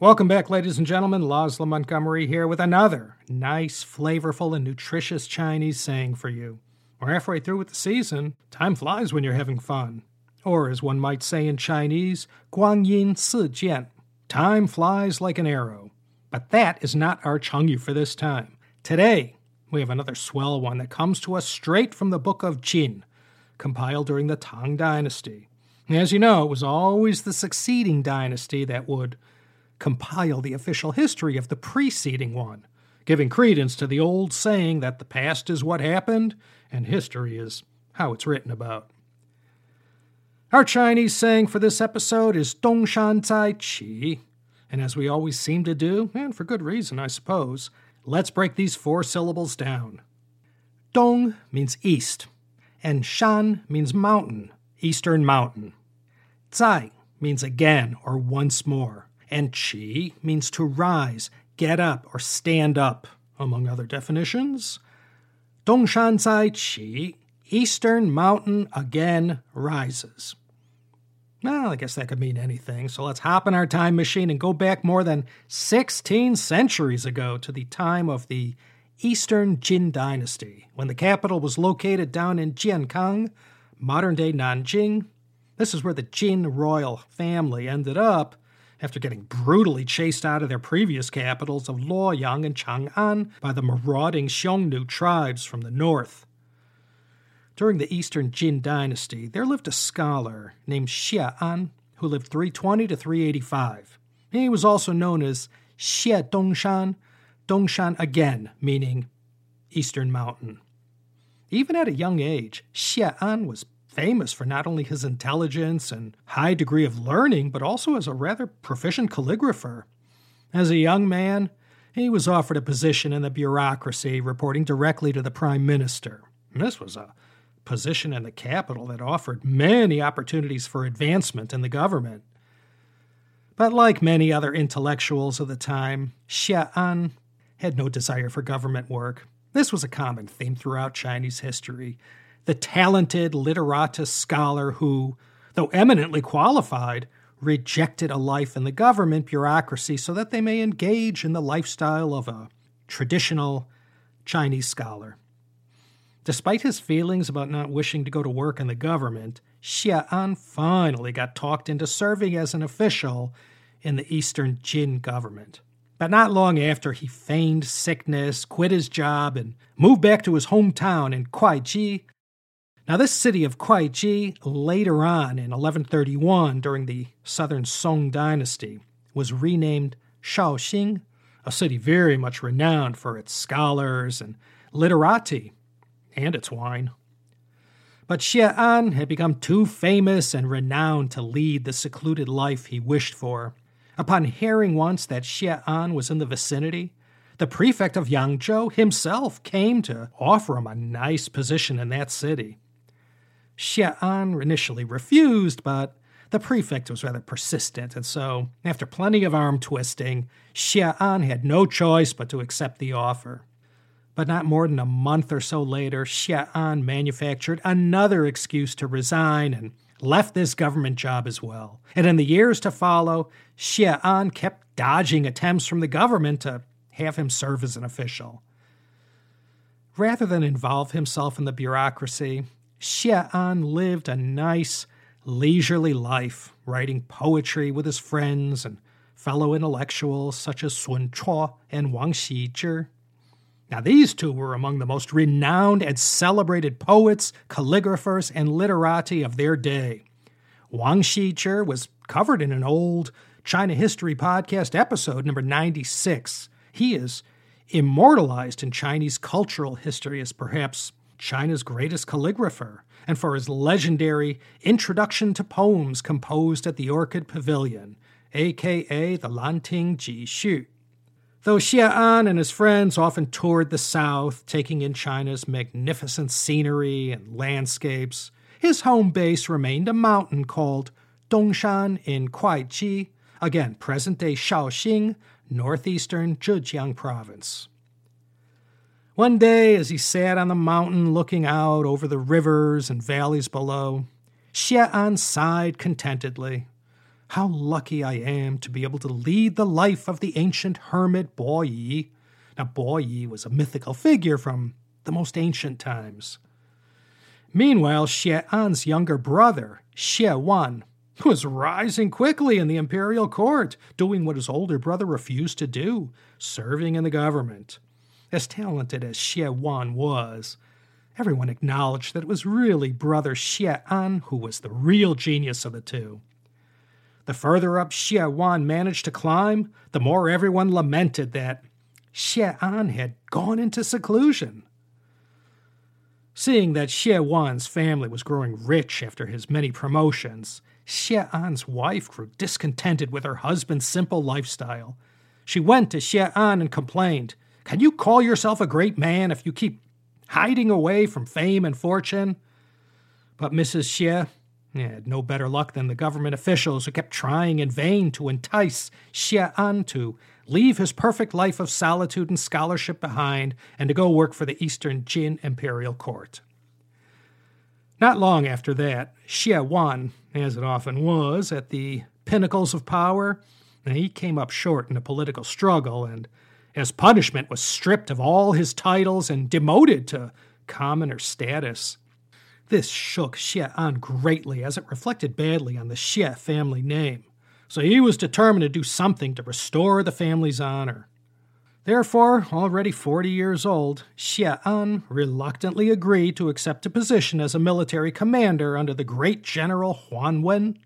Welcome back, ladies and gentlemen. Laszlo Montgomery here with another nice, flavorful, and nutritious Chinese saying for you. We're halfway through with the season. Time flies when you're having fun. Or, as one might say in Chinese, Guang Yin Si Jian. Time flies like an arrow. But that is not our Chengyu for this time. Today, we have another swell one that comes to us straight from the book of Jin, compiled during the Tang Dynasty. As you know, it was always the succeeding dynasty that would compile the official history of the preceding one, giving credence to the old saying that the past is what happened and history is how it's written about. Our Chinese saying for this episode is Dongshan Zai Qi, and as we always seem to do, and for good reason, I suppose, let's break these four syllables down. Dong means east, and Shan means mountain, eastern mountain. Zai means again or once more and qi means to rise, get up, or stand up, among other definitions. Dongshan Zai Qi, Eastern Mountain again rises. Well, I guess that could mean anything, so let's hop in our time machine and go back more than 16 centuries ago to the time of the Eastern Jin Dynasty, when the capital was located down in Jiankang, modern day Nanjing. This is where the Jin royal family ended up after getting brutally chased out of their previous capitals of Luoyang and Chang'an by the marauding Xiongnu tribes from the north. During the Eastern Jin dynasty, there lived a scholar named Xie An who lived 320 to 385. He was also known as Xie Dongshan, Dongshan again, meaning Eastern Mountain. Even at a young age, Xie An was famous for not only his intelligence and high degree of learning, but also as a rather proficient calligrapher. As a young man, he was offered a position in the bureaucracy reporting directly to the prime minister. And this was a position in the capital that offered many opportunities for advancement in the government. But like many other intellectuals of the time, Xie An had no desire for government work. This was a common theme throughout Chinese history the talented literatus scholar who, though eminently qualified, rejected a life in the government bureaucracy so that they may engage in the lifestyle of a traditional Chinese scholar. Despite his feelings about not wishing to go to work in the government, Xie An finally got talked into serving as an official in the Eastern Jin government. But not long after, he feigned sickness, quit his job, and moved back to his hometown in Kuaiji now, this city of Kuaiji, later on in 1131, during the southern Song dynasty, was renamed Shaoxing, a city very much renowned for its scholars and literati, and its wine. But Xie An had become too famous and renowned to lead the secluded life he wished for. Upon hearing once that Xie An was in the vicinity, the prefect of Yangzhou himself came to offer him a nice position in that city. Xie An initially refused, but the prefect was rather persistent, and so, after plenty of arm twisting, Xie An had no choice but to accept the offer. But not more than a month or so later, Xie An manufactured another excuse to resign and left this government job as well. And in the years to follow, Xie An kept dodging attempts from the government to have him serve as an official. Rather than involve himself in the bureaucracy, Xie lived a nice, leisurely life, writing poetry with his friends and fellow intellectuals such as Sun Chuo and Wang Xizhi. Now, these two were among the most renowned and celebrated poets, calligraphers, and literati of their day. Wang Xizhi was covered in an old China History podcast episode, number 96. He is immortalized in Chinese cultural history as perhaps China's greatest calligrapher, and for his legendary Introduction to Poems composed at the Orchid Pavilion, aka the Lanting Ji Xu. Though Xie An and his friends often toured the South, taking in China's magnificent scenery and landscapes, his home base remained a mountain called Dongshan in Kuaiji, again present day Shaoxing, northeastern Zhejiang province. One day, as he sat on the mountain looking out over the rivers and valleys below, Xie An sighed contentedly. How lucky I am to be able to lead the life of the ancient hermit Bo Yi. Now, Bo Yi was a mythical figure from the most ancient times. Meanwhile, Xie An's younger brother, Xie Wan, was rising quickly in the imperial court, doing what his older brother refused to do, serving in the government. As talented as Xie Wan was, everyone acknowledged that it was really brother Xie An who was the real genius of the two. The further up Xie Wan managed to climb, the more everyone lamented that Xie An had gone into seclusion. Seeing that Xie Wan's family was growing rich after his many promotions, Xie An's wife grew discontented with her husband's simple lifestyle. She went to Xie An and complained, Can you call yourself a great man if you keep hiding away from fame and fortune? But Mrs. Xie had no better luck than the government officials who kept trying in vain to entice Xie An to leave his perfect life of solitude and scholarship behind and to go work for the Eastern Jin imperial court. Not long after that, Xie Wan, as it often was, at the pinnacles of power, he came up short in a political struggle and, as punishment, was stripped of all his titles and demoted to commoner status. This shook Xie An greatly as it reflected badly on the Xie family name so he was determined to do something to restore the family's honor. Therefore, already 40 years old, Xie An reluctantly agreed to accept a position as a military commander under the great general Huan Wen.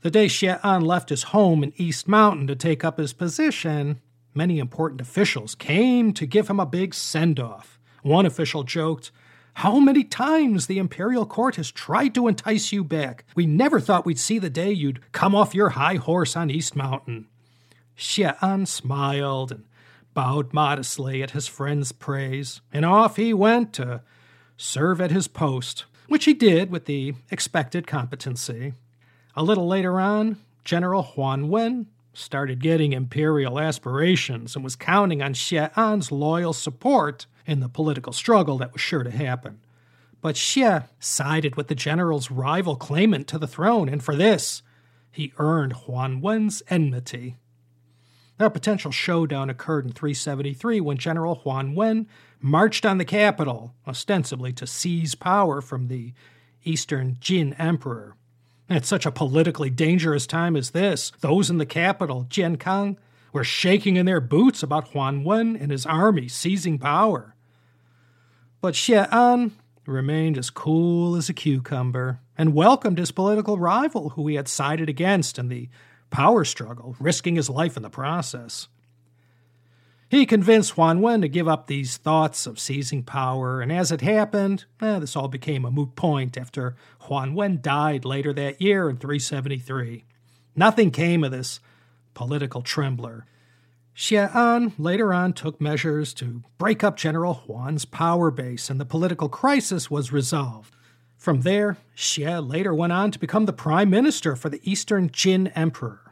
The day Xie An left his home in East Mountain to take up his position, many important officials came to give him a big send off. One official joked, how many times the imperial court has tried to entice you back. We never thought we'd see the day you'd come off your high horse on East Mountain. Xie An smiled and bowed modestly at his friend's praise, and off he went to serve at his post, which he did with the expected competency. A little later on, General Huan Wen started getting imperial aspirations and was counting on Xie An's loyal support in the political struggle that was sure to happen. But Xie sided with the general's rival claimant to the throne, and for this, he earned Huan Wen's enmity. A potential showdown occurred in 373 when General Huan Wen marched on the capital, ostensibly to seize power from the Eastern Jin Emperor. At such a politically dangerous time as this, those in the capital, Jiankang, were shaking in their boots about Huan Wen and his army seizing power. But Xie An remained as cool as a cucumber and welcomed his political rival, who he had sided against in the power struggle, risking his life in the process. He convinced Huan Wen to give up these thoughts of seizing power, and as it happened, eh, this all became a moot point after Huan Wen died later that year in 373. Nothing came of this political trembler. Xie An later on took measures to break up General Huan's power base, and the political crisis was resolved. From there, Xie later went on to become the prime minister for the Eastern Jin Emperor.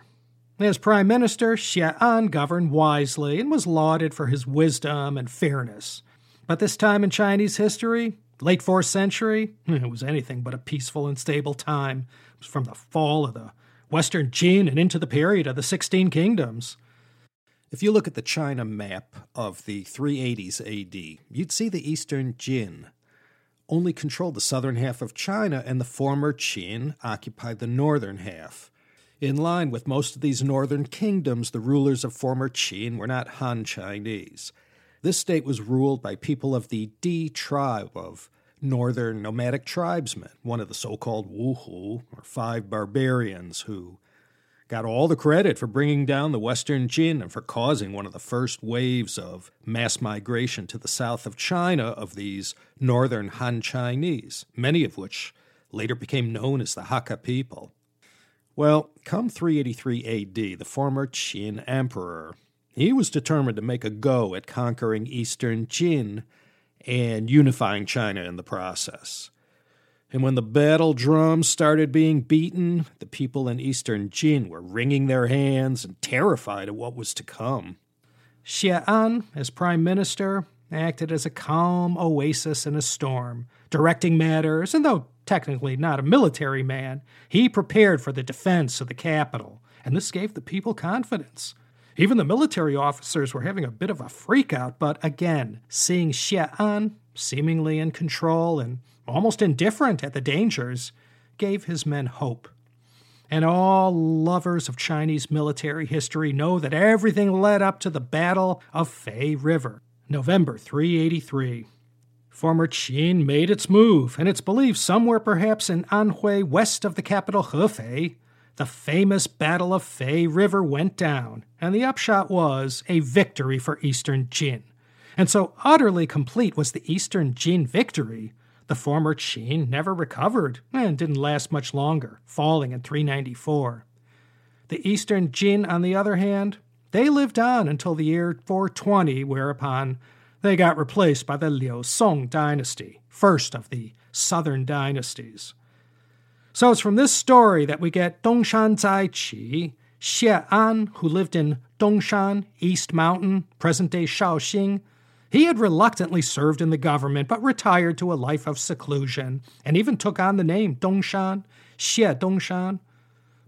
As prime minister, Xie An governed wisely and was lauded for his wisdom and fairness. But this time in Chinese history, late 4th century, it was anything but a peaceful and stable time. It was from the fall of the Western Jin and into the period of the Sixteen Kingdoms. If you look at the China map of the 380s AD, you'd see the eastern Jin only controlled the southern half of China, and the former Qin occupied the northern half. In line with most of these northern kingdoms, the rulers of former Qin were not Han Chinese. This state was ruled by people of the Di tribe of northern nomadic tribesmen, one of the so called Wuhu, or five barbarians, who got all the credit for bringing down the Western Jin and for causing one of the first waves of mass migration to the south of China of these northern Han Chinese, many of which later became known as the Hakka people. Well, come 383 AD, the former Qin emperor, he was determined to make a go at conquering eastern Jin and unifying China in the process. And when the battle drums started being beaten, the people in eastern Jin were wringing their hands and terrified at what was to come. Xie An, as prime minister, acted as a calm oasis in a storm, directing matters, and though technically not a military man, he prepared for the defense of the capital, and this gave the people confidence. Even the military officers were having a bit of a freakout, but again, seeing Xie An seemingly in control and almost indifferent at the dangers gave his men hope. And all lovers of Chinese military history know that everything led up to the Battle of Fei River, November 383. Former Qin made its move, and it's believed somewhere perhaps in Anhui west of the capital Hefei, the famous Battle of Fei River went down, and the upshot was a victory for Eastern Jin. And so utterly complete was the Eastern Jin victory, the former Qin never recovered and didn't last much longer, falling in 394. The Eastern Jin, on the other hand, they lived on until the year 420, whereupon they got replaced by the Liu Song dynasty, first of the southern dynasties. So it's from this story that we get Dongshan Zai Qi, Xie An, who lived in Dongshan, East Mountain, present day Shaoxing. He had reluctantly served in the government, but retired to a life of seclusion, and even took on the name Dongshan, Xie Dongshan.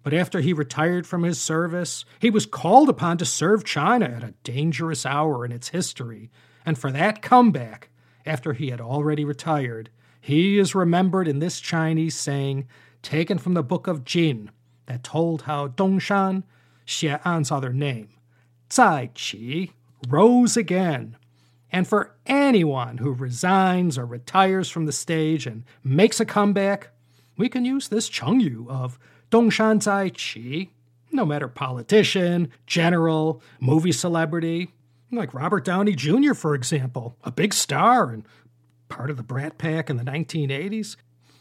But after he retired from his service, he was called upon to serve China at a dangerous hour in its history, and for that comeback, after he had already retired, he is remembered in this Chinese saying taken from the book of Jin that told how Dongshan, Xie An's other name, Zai Qi, rose again. And for anyone who resigns or retires from the stage and makes a comeback, we can use this Chengyu of Dongshan Zai Qi, no matter politician, general, movie celebrity, like Robert Downey Jr., for example, a big star and part of the Brat Pack in the 1980s.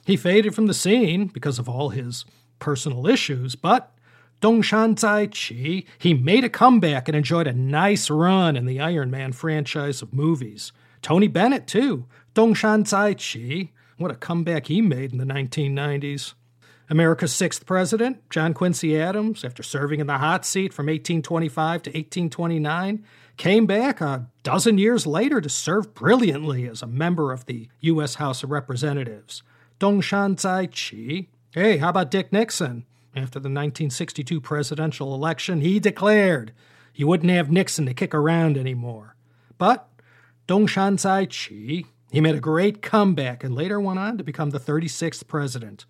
He faded from the scene because of all his personal issues, but Dongshan Zai Qi, he made a comeback and enjoyed a nice run in the Iron Man franchise of movies. Tony Bennett, too. Dongshan Zai Qi, what a comeback he made in the 1990s. America's sixth president, John Quincy Adams, after serving in the hot seat from 1825 to 1829, came back a dozen years later to serve brilliantly as a member of the U.S. House of Representatives. Dongshan Zai Qi. Hey, how about Dick Nixon? After the 1962 presidential election, he declared he wouldn't have Nixon to kick around anymore. But Dongshan Zai Qi, he made a great comeback and later went on to become the 36th president.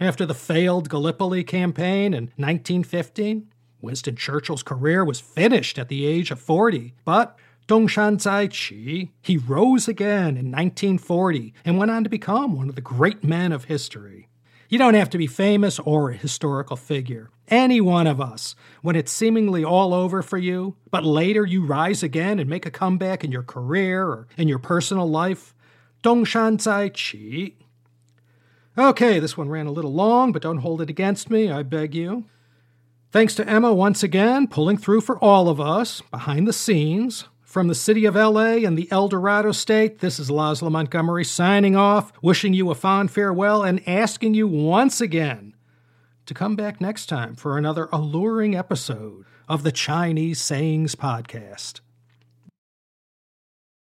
After the failed Gallipoli campaign in 1915, Winston Churchill's career was finished at the age of 40, but Dongshan Qi, he rose again in 1940 and went on to become one of the great men of history. You don't have to be famous or a historical figure. Any one of us, when it's seemingly all over for you, but later you rise again and make a comeback in your career or in your personal life, Dongshan Qi. Okay, this one ran a little long, but don't hold it against me, I beg you. Thanks to Emma once again, pulling through for all of us, behind the scenes. From the city of LA and the El Dorado state, this is Laszlo Montgomery signing off, wishing you a fond farewell, and asking you once again to come back next time for another alluring episode of the Chinese Sayings Podcast.